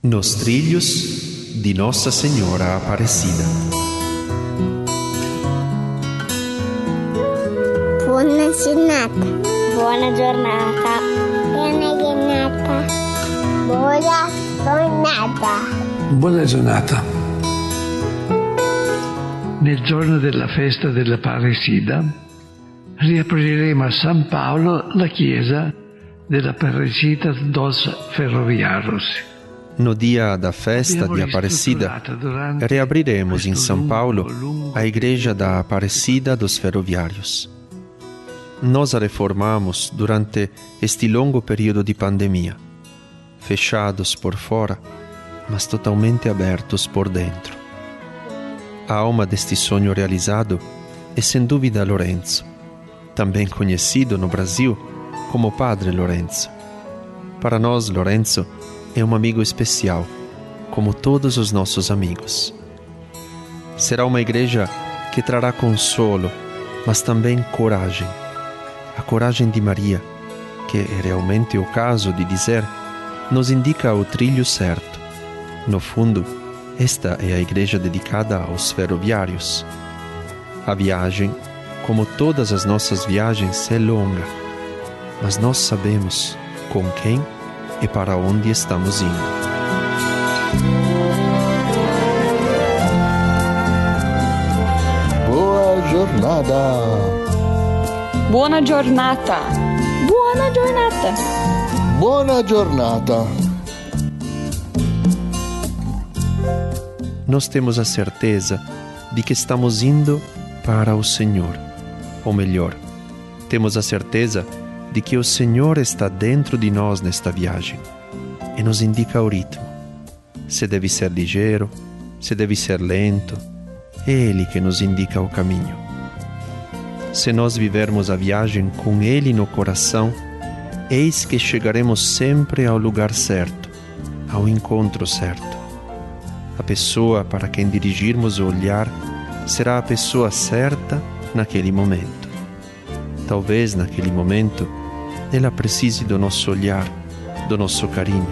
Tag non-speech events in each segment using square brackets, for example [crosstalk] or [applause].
Nos trilhos de Nossa Senhora Aparecida. Buona giornata. Buona giornata. Buona giornata. Buona giornata. Buona giornata. Nel giorno della festa della Paresida riapriremo a San Paolo la chiesa della Aparecida dos Ferroviaros. No dia da festa de Aparecida, reabriremos em São Paulo a Igreja da Aparecida dos Ferroviários. Nós a reformamos durante este longo período de pandemia, fechados por fora, mas totalmente abertos por dentro. A alma deste sonho realizado é sem dúvida Lorenzo, também conhecido no Brasil como Padre Lorenzo. Para nós, Lorenzo é um amigo especial, como todos os nossos amigos. Será uma igreja que trará consolo, mas também coragem. A coragem de Maria, que é realmente o caso de dizer, nos indica o trilho certo. No fundo, esta é a igreja dedicada aos ferroviários. A viagem, como todas as nossas viagens, é longa, mas nós sabemos com quem e para onde estamos indo. Boa jornada! Buona giornata. Buona giornata. Buona giornata! Nós temos a certeza de que estamos indo para o Senhor. Ou melhor, temos a certeza de que o Senhor está dentro de nós nesta viagem e nos indica o ritmo. Se deve ser ligeiro, se deve ser lento, é Ele que nos indica o caminho. Se nós vivermos a viagem com Ele no coração, eis que chegaremos sempre ao lugar certo, ao encontro certo. A pessoa para quem dirigirmos o olhar será a pessoa certa naquele momento. Talvez naquele momento ela precise do nosso olhar, do nosso carinho.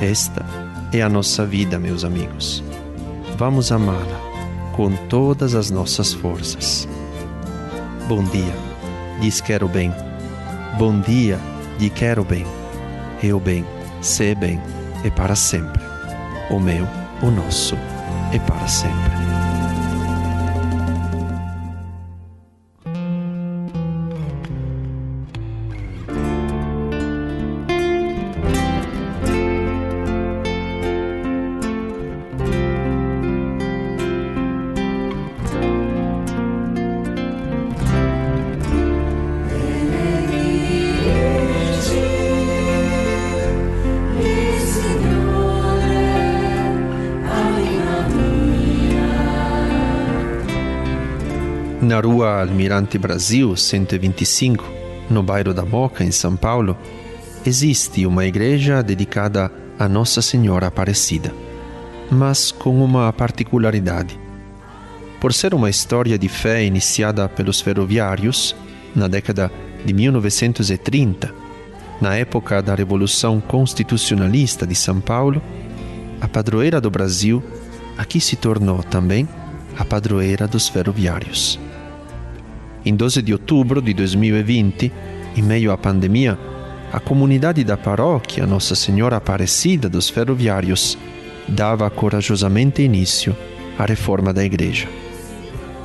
Esta é a nossa vida, meus amigos. Vamos amá-la com todas as nossas forças. Bom dia, diz quero bem. Bom dia, de quero bem. E o bem, se bem, é para sempre. O meu, o nosso, é para sempre. Na rua Almirante Brasil 125, no bairro da Moca, em São Paulo, existe uma igreja dedicada a Nossa Senhora Aparecida, mas com uma particularidade. Por ser uma história de fé iniciada pelos ferroviários na década de 1930, na época da Revolução Constitucionalista de São Paulo, a padroeira do Brasil aqui se tornou também a padroeira dos ferroviários. Em 12 de outubro de 2020, em meio à pandemia, a comunidade da paróquia Nossa Senhora Aparecida dos Ferroviários dava corajosamente início à reforma da igreja.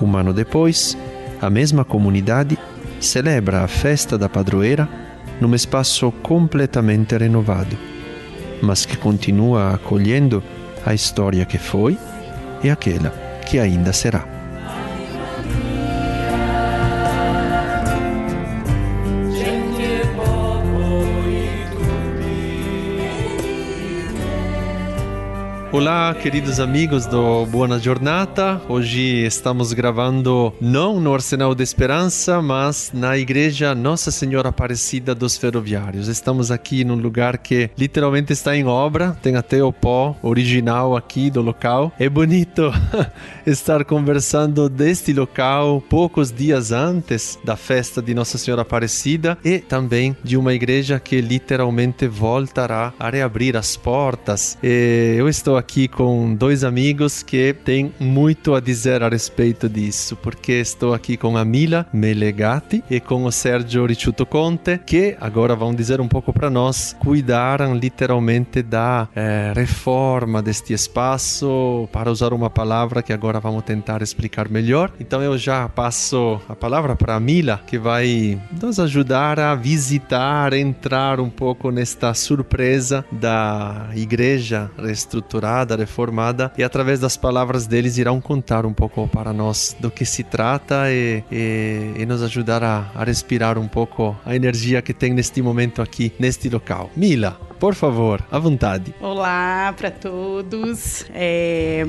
Um ano depois, a mesma comunidade celebra a festa da padroeira num espaço completamente renovado, mas que continua acolhendo a história que foi e aquela que ainda será. Olá, queridos amigos do Buona Giornata. Hoje estamos gravando não no Arsenal de Esperança, mas na Igreja Nossa Senhora Aparecida dos Ferroviários. Estamos aqui num lugar que literalmente está em obra, tem até o pó original aqui do local. É bonito [laughs] estar conversando deste local poucos dias antes da festa de Nossa Senhora Aparecida e também de uma igreja que literalmente voltará a reabrir as portas. E eu estou aqui com dois amigos que têm muito a dizer a respeito disso, porque estou aqui com a Mila Melegati e com o Sergio Ricciuto Conte, que agora vão dizer um pouco para nós, cuidaram literalmente da eh, reforma deste espaço, para usar uma palavra que agora vamos tentar explicar melhor. Então eu já passo a palavra para a Mila, que vai nos ajudar a visitar, entrar um pouco nesta surpresa da igreja reestruturada, reformada, e através das palavras deles irão contar um pouco para nós do que se trata e, e, e nos ajudar a, a respirar um pouco a energia que tem neste momento aqui, neste local. Mila, por favor, à vontade. Olá para todos. É,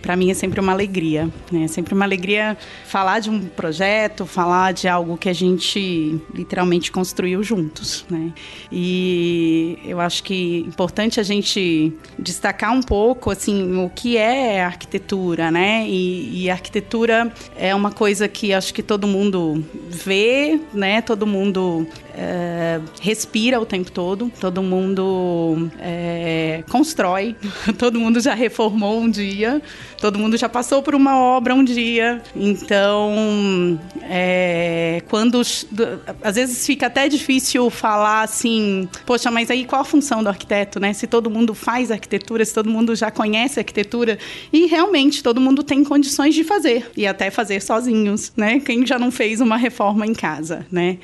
para mim é sempre uma alegria, né? É sempre uma alegria falar de um projeto, falar de algo que a gente literalmente construiu juntos, né? E eu acho que é importante a gente destacar um pouco assim o que é arquitetura, né? E, e arquitetura é uma coisa que acho que todo mundo vê, né? Todo mundo é, respira o tempo todo, todo mundo é, constrói, [laughs] todo mundo já reformou um dia, todo mundo já passou por uma obra um dia. Então, é, quando às vezes fica até difícil falar assim, poxa, mas aí qual a função do arquiteto, né? Se todo mundo faz arquitetura, se todo mundo já conhece arquitetura e realmente todo mundo tem condições de fazer e até fazer sozinhos, né? Quem já não fez uma reforma em casa, né?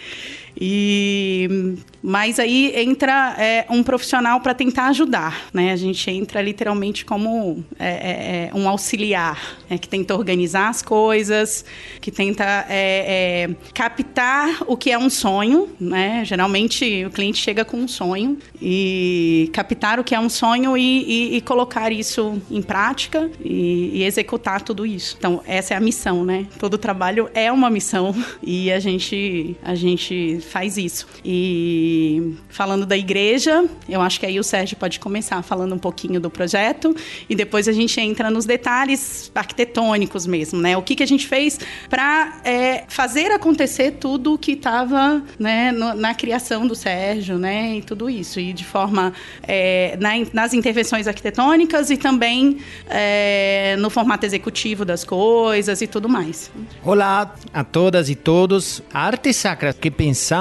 E mas aí entra é, um profissional para tentar ajudar, né? A gente entra literalmente como é, é, é um auxiliar, né? que tenta organizar as coisas, que tenta é, é, captar o que é um sonho, né? Geralmente o cliente chega com um sonho e captar o que é um sonho e, e, e colocar isso em prática e, e, executar tudo isso. Então essa é a missão, né? Todo trabalho é uma missão [laughs] e a gente a gente faz isso e falando da igreja, eu acho que aí o Sérgio pode começar falando um pouquinho do projeto e depois a gente entra nos detalhes arquitetônicos mesmo, né? O que, que a gente fez para é, fazer acontecer tudo o que estava né, na criação do Sérgio, né? E tudo isso. E de forma é, na, nas intervenções arquitetônicas e também é, no formato executivo das coisas e tudo mais. Olá a todas e todos. A arte sacra que pensamos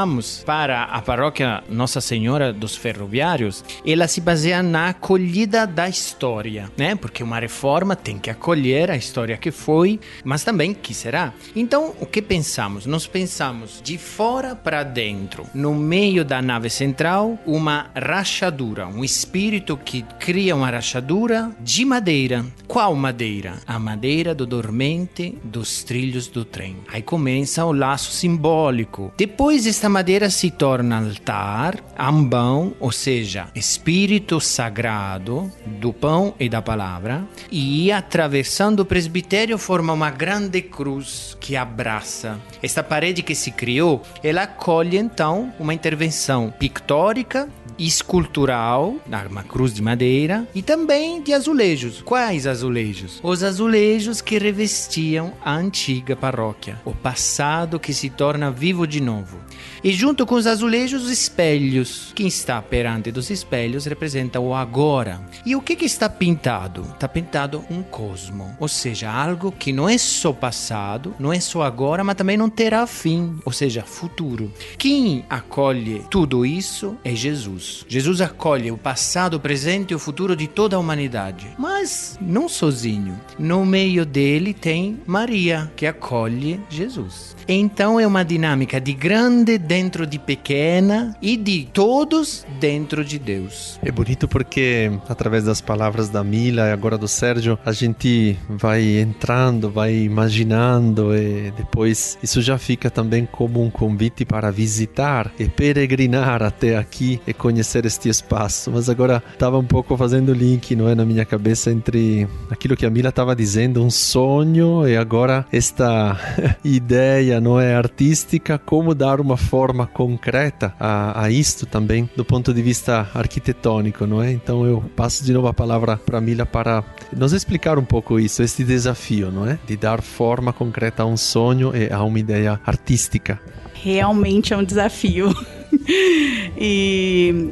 para a paróquia Nossa Senhora dos Ferroviários, ela se baseia na acolhida da história, né? Porque uma reforma tem que acolher a história que foi, mas também que será. Então, o que pensamos? Nós pensamos de fora para dentro, no meio da nave central, uma rachadura, um espírito que cria uma rachadura de madeira. Qual madeira? A madeira do dormente dos trilhos do trem. Aí começa o laço simbólico. Depois esta madeira se torna altar altar, ambão, ou seja, espírito sagrado do pão e da palavra, e atravessando o presbitério forma uma grande cruz que abraça. Esta parede que se criou, ela acolhe então uma intervenção pictórica escultural, uma cruz de madeira, e também de azulejos. Quais azulejos? Os azulejos que revestiam a antiga paróquia, o passado que se torna vivo de novo. E junto com os azulejos, os espelhos. Quem está perante dos espelhos representa o agora. E o que, que está pintado? Está pintado um cosmo, ou seja, algo que não é só passado, não é só agora, mas também não terá fim, ou seja, futuro. Quem acolhe tudo isso é Jesus. Jesus. Jesus acolhe o passado, o presente e o futuro de toda a humanidade, mas não sozinho. No meio dele tem Maria, que acolhe Jesus. Então é uma dinâmica de grande dentro de pequena e de todos dentro de Deus. É bonito porque através das palavras da Mila e agora do Sérgio, a gente vai entrando, vai imaginando e depois isso já fica também como um convite para visitar e peregrinar até aqui e conhecer conhecer este espaço, mas agora estava um pouco fazendo link, não é, na minha cabeça entre aquilo que a Mila estava dizendo, um sonho e agora esta [laughs] ideia, não é, artística, como dar uma forma concreta a, a isto também do ponto de vista arquitetônico, não é? Então eu passo de novo a palavra para Mila para nos explicar um pouco isso, este desafio, não é, de dar forma concreta a um sonho e a uma ideia artística. Realmente é um desafio. [laughs] e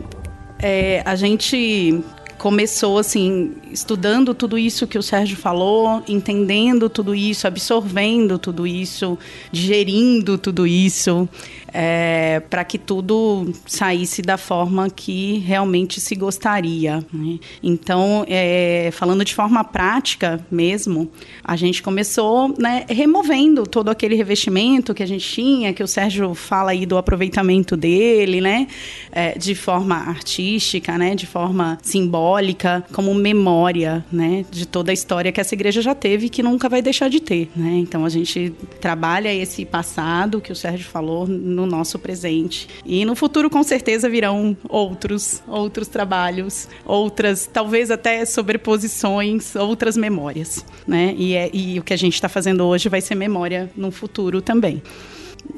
é, a gente começou assim estudando tudo isso que o Sérgio falou, entendendo tudo isso, absorvendo tudo isso, digerindo tudo isso, é, para que tudo saísse da forma que realmente se gostaria. Né? Então, é, falando de forma prática mesmo, a gente começou né, removendo todo aquele revestimento que a gente tinha, que o Sérgio fala aí do aproveitamento dele, né, é, de forma artística, né, de forma simbólica, como memória, né, de toda a história que essa igreja já teve e que nunca vai deixar de ter, né. Então a gente trabalha esse passado que o Sérgio falou no no nosso presente. E no futuro, com certeza, virão outros, outros trabalhos, outras, talvez até sobreposições, outras memórias. Né? E, é, e o que a gente está fazendo hoje vai ser memória no futuro também.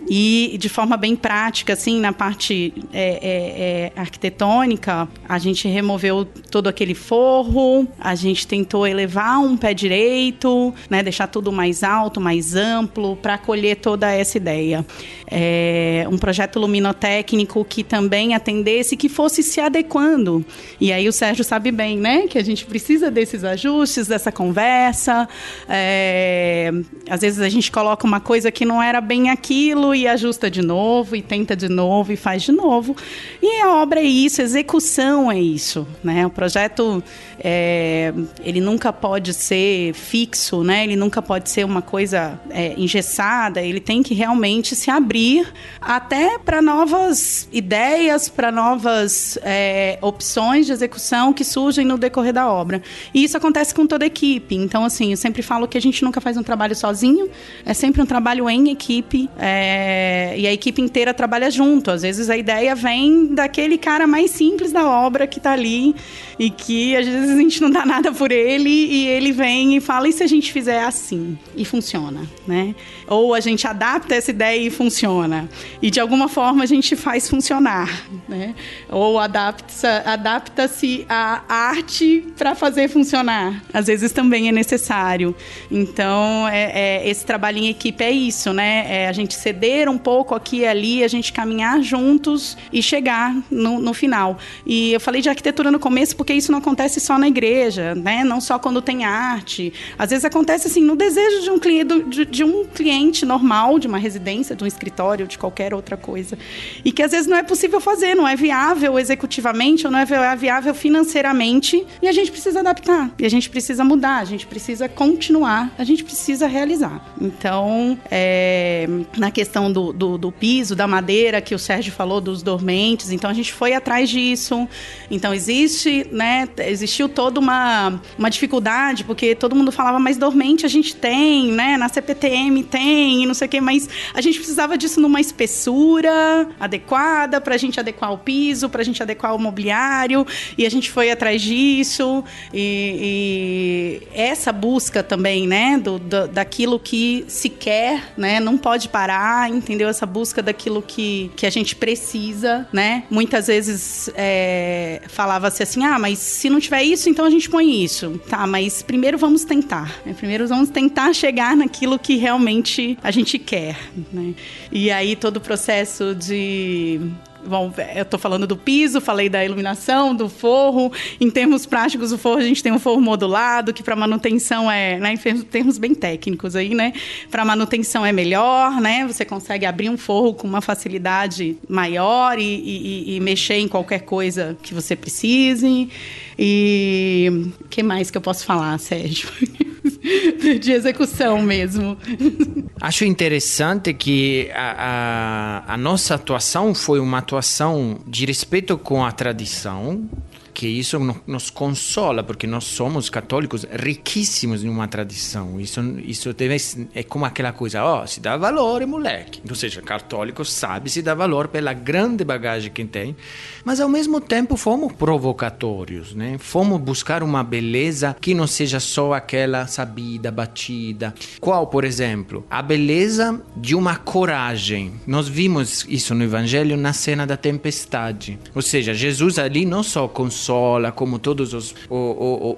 E de forma bem prática, assim, na parte é, é, é, arquitetônica, a gente removeu todo aquele forro, a gente tentou elevar um pé direito, né, deixar tudo mais alto, mais amplo, para acolher toda essa ideia. É um projeto luminotécnico que também atendesse, que fosse se adequando. E aí o Sérgio sabe bem, né, que a gente precisa desses ajustes, dessa conversa. É, às vezes a gente coloca uma coisa que não era bem aquilo e ajusta de novo, e tenta de novo, e faz de novo. E a obra é isso, a execução é isso. Né? O projeto, é, ele nunca pode ser fixo, né? ele nunca pode ser uma coisa é, engessada, ele tem que realmente se abrir até para novas ideias, para novas é, opções de execução que surgem no decorrer da obra. E isso acontece com toda a equipe. Então, assim, eu sempre falo que a gente nunca faz um trabalho sozinho, é sempre um trabalho em equipe. É, é, e a equipe inteira trabalha junto. Às vezes a ideia vem daquele cara mais simples da obra que está ali e que às vezes a gente não dá nada por ele e ele vem e fala: e se a gente fizer assim? E funciona, né? Ou a gente adapta essa ideia e funciona. E de alguma forma a gente faz funcionar, né? Ou adapta-se adapta a arte para fazer funcionar. Às vezes também é necessário. Então, é, é, esse trabalho em equipe é isso, né? É a gente ceder um pouco aqui e ali, a gente caminhar juntos e chegar no, no final. E eu falei de arquitetura no começo porque isso não acontece só na igreja, né? Não só quando tem arte. Às vezes acontece assim no desejo de um cliente, de, de um cliente normal, de uma residência, de um escritório, de qualquer outra coisa. E que às vezes não é possível fazer, não é viável executivamente ou não é viável financeiramente. E a gente precisa adaptar. E a gente precisa mudar, a gente precisa continuar, a gente precisa realizar. Então, é, na questão questão do, do, do, piso, da madeira, que o Sérgio falou, dos dormentes. Então, a gente foi atrás disso. Então, existe, né, existiu toda uma, uma dificuldade, porque todo mundo falava, mas dormente a gente tem, né, na CPTM tem, não sei o quê, mas a gente precisava disso numa espessura adequada, para a gente adequar o piso, para a gente adequar o mobiliário, e a gente foi atrás disso. E, e essa busca também, né, do, do, daquilo que se quer, né, não pode parar, entendeu? Essa busca daquilo que, que a gente precisa, né? Muitas vezes é, falava-se assim, ah, mas se não tiver isso, então a gente põe isso. Tá, mas primeiro vamos tentar. Né? Primeiro vamos tentar chegar naquilo que realmente a gente quer, né? E aí todo o processo de Bom, eu estou falando do piso, falei da iluminação, do forro. Em termos práticos, o forro a gente tem um forro modulado, que para manutenção é, né, em termos bem técnicos aí, né? Para manutenção é melhor, né? Você consegue abrir um forro com uma facilidade maior e, e, e mexer em qualquer coisa que você precise. E o que mais que eu posso falar, Sérgio? [laughs] [laughs] de execução mesmo. [laughs] Acho interessante que a, a, a, nossa atuação foi uma atuação de respeito com a tradição, que isso no- nos consola, porque nós somos católicos riquíssimos em uma tradição. Isso, isso deve, é como aquela coisa, ó, se dá valor, moleque. Ou seja, católico sabe se dá valor pela grande bagagem que tem, mas ao mesmo tempo fomos provocatórios, né? Fomos buscar uma beleza que não seja só aquela sabida, batida. Qual, por exemplo? A beleza de uma coragem. Nós vimos isso no Evangelho na cena da tempestade. Ou seja, Jesus ali não só consola, como todos os, o, o-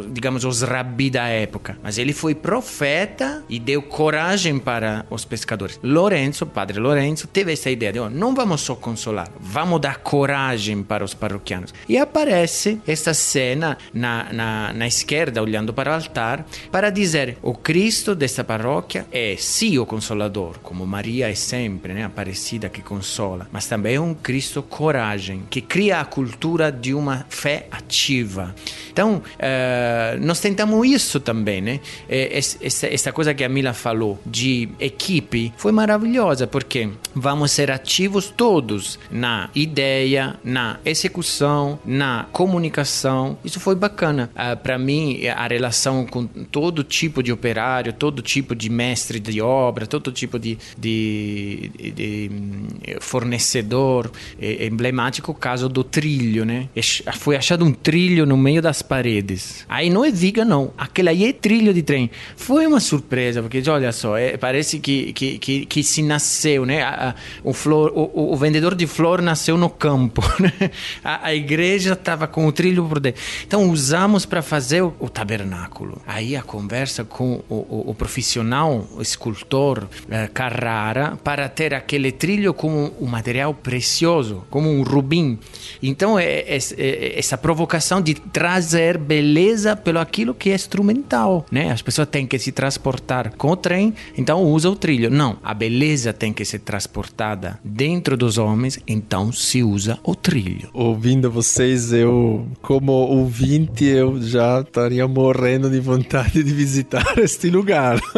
o- digamos, os rabi da época, mas ele foi profeta e deu coragem para os pescadores. Lourenço, padre Lourenço, teve essa ideia de, ó, não vamos só consolar, vamos dar coragem para os paroquianos. E aparece esta cena na, na, na esquerda, olhando para o altar, para dizer, o Cristo desta paróquia é sim o consolador, como Maria é sempre, né, Aparecida que consola, mas também é um Cristo coragem, que cria a cultura de uma fé ativa. Então, eh, nós tentamos isso também, né? Eh, es- essa, essa coisa que a Mila falou de equipe foi maravilhosa, porque vamos ser ativos todos na ideia, na execução, na comunicação. Isso foi bacana. Para mim, a relação com todo tipo de operário, todo tipo de mestre de obra, todo tipo de, de, de- de, hum, fornecedor, é emblemático o caso do trilho, né? Foi achado um trilho no meio das paredes. Aí não é viga, não. Aquele aí é trilho de trem. Foi uma surpresa, porque olha só, é- parece que, que, que, que se nasceu, né? A- a- o, flor, o, o- vendedor de flor nasceu no campo, [laughs] né? A, a igreja estava com o trilho por dentro. Então usamos para fazer o, o tabernáculo. Aí a conversa com o- o profissional, o escultor eh, Carrara, para ter aquele trilho como um material precioso, como um rubim. Então é, é- é- essa provocação de trazer beleza pelo aquilo que é instrumental, né? As pessoas têm que se transportar com o trem, então usa o trilho. Não, a beleza tem que ser transportada dentro dos homens, então se usa o trilho. Ouvindo vocês, eu, como ouvinte, eu já estaria morrendo de vontade de visitar [laughs] este lugar. [laughs]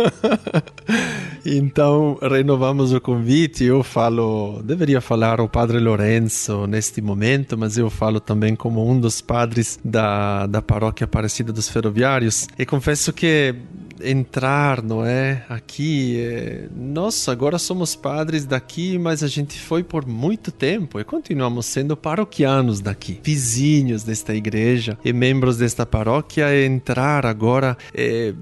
então, renovamos o convite. Eu falo, deveria falar o Padre Lorenzo neste momento, mas eu falo também como um dos padres da, da paróquia Aparecida dos Ferroviários. E confesso que entrar, não é? Aqui, é... nossa, agora somos padres daqui, mas a gente foi por muito tempo e continuamos sendo paroquianos daqui, vizinhos desta igreja e membros desta paróquia. Entrar agora é,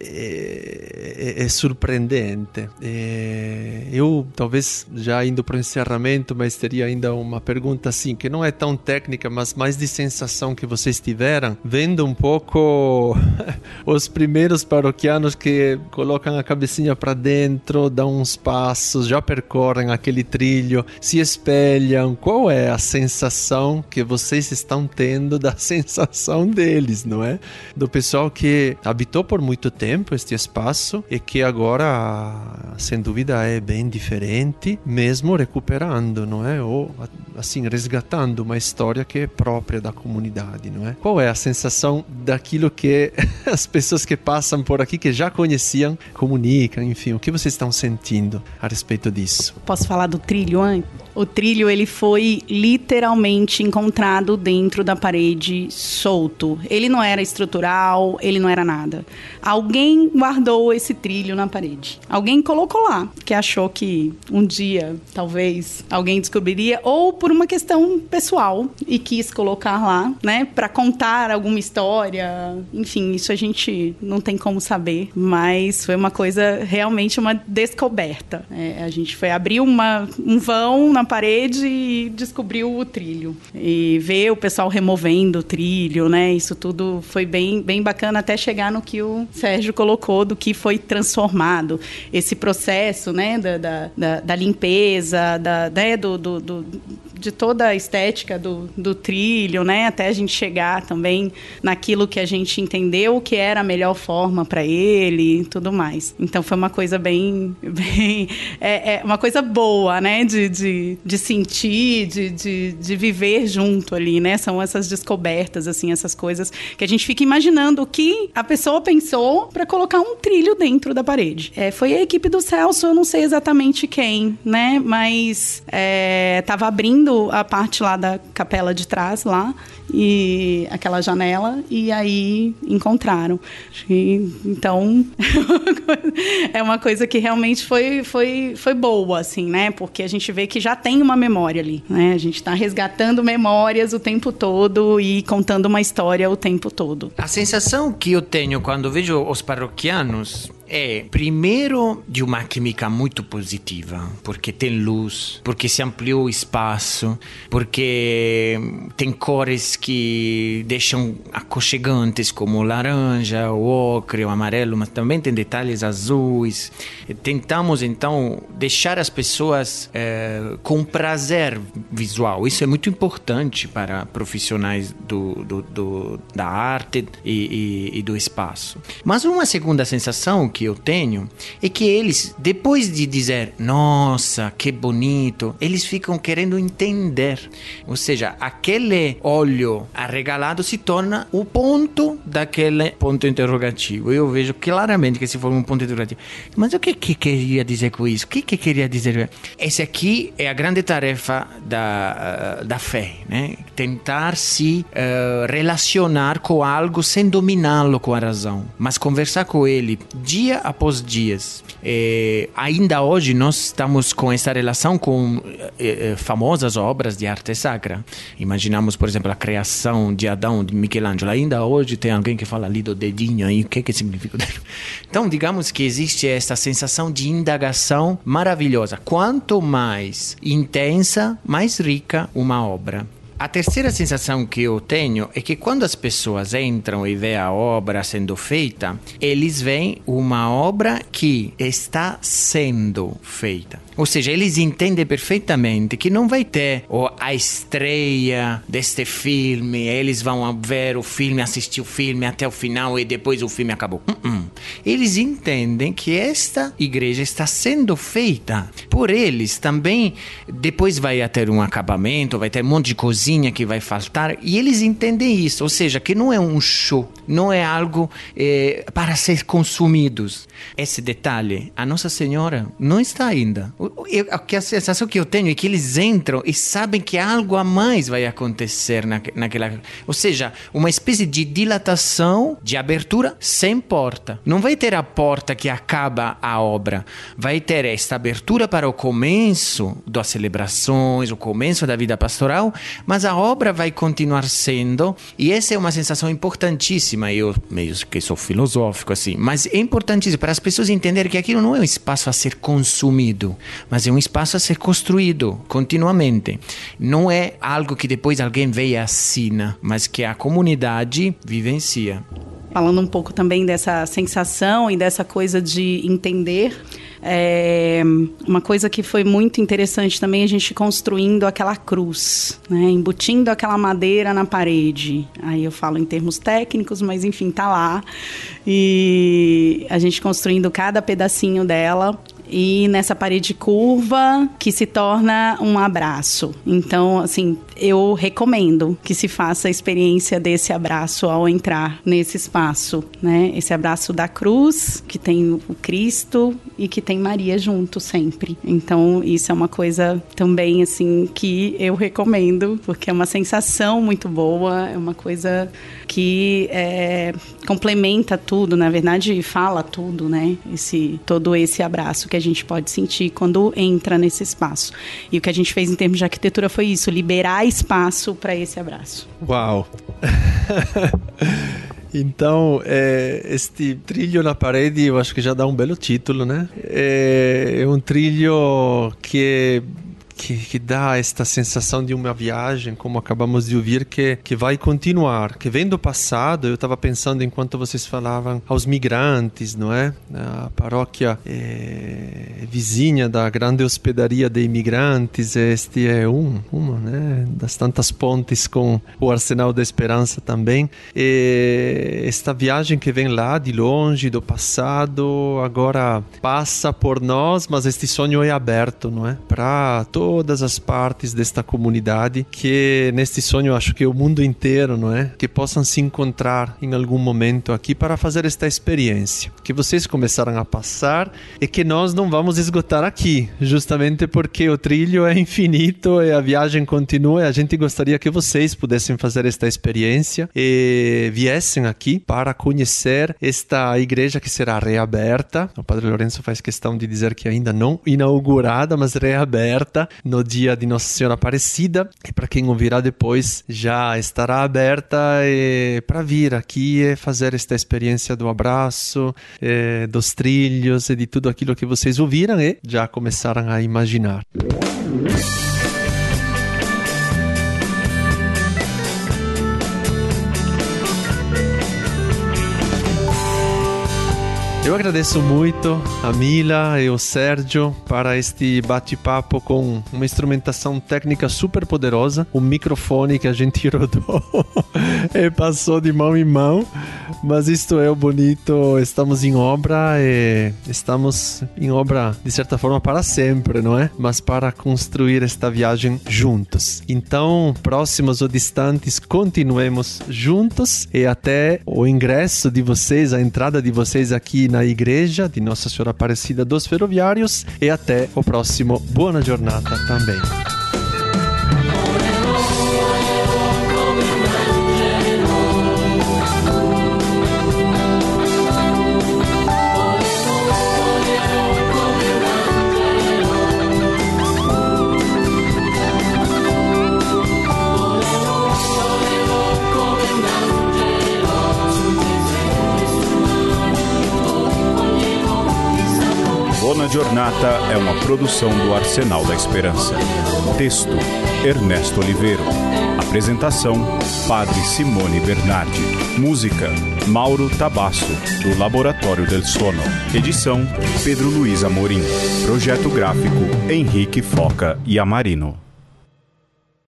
é, é- é surpreendente. É, eu, talvez, já indo para o encerramento, mas teria ainda uma pergunta assim, que não é tão técnica, mas mais de sensação que vocês tiveram, vendo um pouco [laughs] os primeiros paroquianos que colocam a cabecinha para dentro, dão uns passos, já percorrem aquele trilho, se espelham. Qual é a sensação que vocês estão tendo da [laughs] sensação deles, não é? Do pessoal que habitou por muito tempo este espaço e que agora, sem dúvida, é bem diferente, mesmo recuperando, não é? Ou assim, resgatando uma história que é própria da comunidade, não é? Qual é a sensação daquilo que [laughs] as pessoas que passam por aqui, que já conheciam, comunicam, enfim, o que vocês estão sentindo a respeito disso? Posso falar do trilho antes? O trilho ele foi literalmente encontrado dentro da parede solto. Ele não era estrutural, ele não era nada. Alguém guardou esse trilho na parede. Alguém colocou lá, que achou que um dia, talvez, alguém descobriria, ou por uma questão pessoal e quis colocar lá, né, para contar alguma história. Enfim, isso a gente não tem como saber, mas foi uma coisa realmente uma descoberta. É, a gente foi abrir uma, um vão na parede e descobriu o trilho. E ver o pessoal removendo o trilho, né? Isso tudo foi bem, bem bacana até chegar no que o Sérgio colocou do que foi transformado. Esse processo, né? Da, da, da, limpeza, da, né? do, do, do de toda a estética do, do trilho, né? Até a gente chegar também naquilo que a gente entendeu que era a melhor forma para ele e tudo mais. Então foi uma coisa bem. [laughs] bem é, é uma coisa boa, né? De, de, de sentir, de, de, de viver junto ali, né? São essas descobertas, assim, essas coisas que a gente fica imaginando o que a pessoa pensou para colocar um trilho dentro da parede. É, foi a equipe do Celso, eu não sei exatamente quem, né? Mas é, tava abrindo a parte lá da capela de trás lá e aquela janela e aí encontraram. E, então [laughs] é uma coisa que realmente foi, foi, foi boa, assim, né? Porque a gente vê que já tem uma memória ali, né? A gente está resgatando memórias o tempo todo e contando uma história o tempo todo. A sensação que eu tenho quando vejo os parroquianos é, primeiro, de uma química muito positiva, porque tem luz, porque se ampliou o espaço, porque tem cores que deixam aconchegantes, como laranja, o ocre, o amarelo, mas também tem detalhes azuis. Tentamos, então, deixar as pessoas é, com prazer visual. Isso é muito importante para profissionais do, do, do da arte e, e, e do espaço. Mas uma segunda sensação que eu tenho é que eles, depois de dizer, nossa, que bonito, eles ficam querendo entender. Ou seja, aquele olho arregalado se torna o ponto daquele ponto interrogativo. Eu vejo claramente que se forma um ponto interrogativo. Mas o que, que queria dizer com isso? O que, que queria dizer? Esse aqui é a grande tarefa da, da fé, né? Tentar se uh, relacionar com algo sem dominá-lo com a razão, mas conversar com ele dia após dias. É, ainda hoje nós estamos com essa relação com é, famosas obras de arte sacra. Imaginamos, por exemplo, a criação de Adão de Michelangelo. Ainda hoje tem alguém que fala ali do dedinho aí, o que que significa? [laughs] Então, digamos que existe essa sensação de indagação maravilhosa. Quanto mais intensa, mais rica uma obra. A terceira sensação que eu tenho é que quando as pessoas entram e vê a obra sendo feita, eles veem uma obra que está sendo feita. Ou seja, eles entendem perfeitamente que não vai ter oh, a estreia deste filme, eles vão ver o filme, assistir o filme até o final e depois o filme acabou. Uh -uh. Eles entendem que esta igreja está sendo feita por eles também. Depois vai ter um acabamento, vai ter um monte de coisinha que vai faltar e eles entendem isso. Ou seja, que não é um show, não é algo eh, para ser consumidos. Esse detalhe, a Nossa Senhora não está ainda eu, a sensação que eu tenho é que eles entram e sabem que algo a mais vai acontecer na, naquela. Ou seja, uma espécie de dilatação, de abertura sem porta. Não vai ter a porta que acaba a obra. Vai ter esta abertura para o começo das celebrações, o começo da vida pastoral, mas a obra vai continuar sendo. E essa é uma sensação importantíssima. Eu meio que sou filosófico assim, mas é importantíssimo para as pessoas entenderem que aquilo não é um espaço a ser consumido, mas é um espaço a ser construído continuamente. Não é algo que depois alguém veio e assina, mas que a comunidade vivencia. Falando um pouco também dessa sensação e dessa coisa de entender, é, uma coisa que foi muito interessante também a gente construindo aquela cruz, né? embutindo aquela madeira na parede. Aí eu falo em termos técnicos, mas enfim, tá lá. E a gente construindo cada pedacinho dela e nessa parede curva que se torna um abraço. Então, assim, eu recomendo que se faça a experiência desse abraço ao entrar nesse espaço, né? Esse abraço da cruz, que tem o Cristo e que tem Maria junto sempre. Então, isso é uma coisa também assim que eu recomendo, porque é uma sensação muito boa, é uma coisa que é, complementa tudo, na verdade, fala tudo, né? Esse todo esse abraço que a gente pode sentir quando entra nesse espaço. E o que a gente fez em termos de arquitetura foi isso, liberar espaço para esse abraço. Uau! [laughs] Então, é, este trilho na parede, eu acho que já dá um belo título, né? É, é um trilho que que, que, dá esta sensação de uma viagem, como acabamos de ouvir, que, que vai continuar, que vem do passado. Eu estava pensando enquanto vocês falavam aos migrantes, não é? A paróquia é, vizinha da grande hospedaria de imigrantes, este é um, uma, né? Das tantas pontes com o Arsenal da Esperança também. E esta viagem que vem lá de longe, do passado, agora passa por nós, mas este sonho é aberto, não é? Para todos todas as partes desta comunidade, que neste sonho acho que o mundo inteiro, não é? Que possam se encontrar em algum momento aqui para fazer esta experiência. Que vocês começaram a passar e que nós não vamos esgotar aqui, justamente porque o trilho é infinito e a viagem continua. E a gente gostaria que vocês pudessem fazer esta experiência e viessem aqui para conhecer esta igreja que será reaberta. O Padre Lourenço faz questão de dizer que ainda não inaugurada, mas reaberta no dia de Nossa Senhora Aparecida. E para quem ouvirá depois, já estará aberta para vir aqui e fazer esta experiência do abraço, dos trilhos e de tudo aquilo que vocês ouviram e já começaram a imaginar. Agradeço muito a Mila e o Sérgio para este bate-papo com uma instrumentação técnica super poderosa, um microfone que a gente [laughs] rodou e passou de mão em mão. Mas isto é o bonito, estamos em obra e estamos em obra de certa forma para sempre, não é? Mas para construir esta viagem juntos. Então, próximos ou distantes, continuemos juntos e até o ingresso de vocês, a entrada de vocês aqui na igreja de Nossa Senhora Aparecida dos Ferroviários e até o próximo Boa Jornada também. Buona Giornata é uma produção do Arsenal da Esperança. Texto: Ernesto Oliveiro. Apresentação: Padre Simone Bernardi. Música: Mauro Tabasso, do Laboratório del Sono. Edição: Pedro Luiz Amorim. Projeto gráfico: Henrique Foca e Amarino.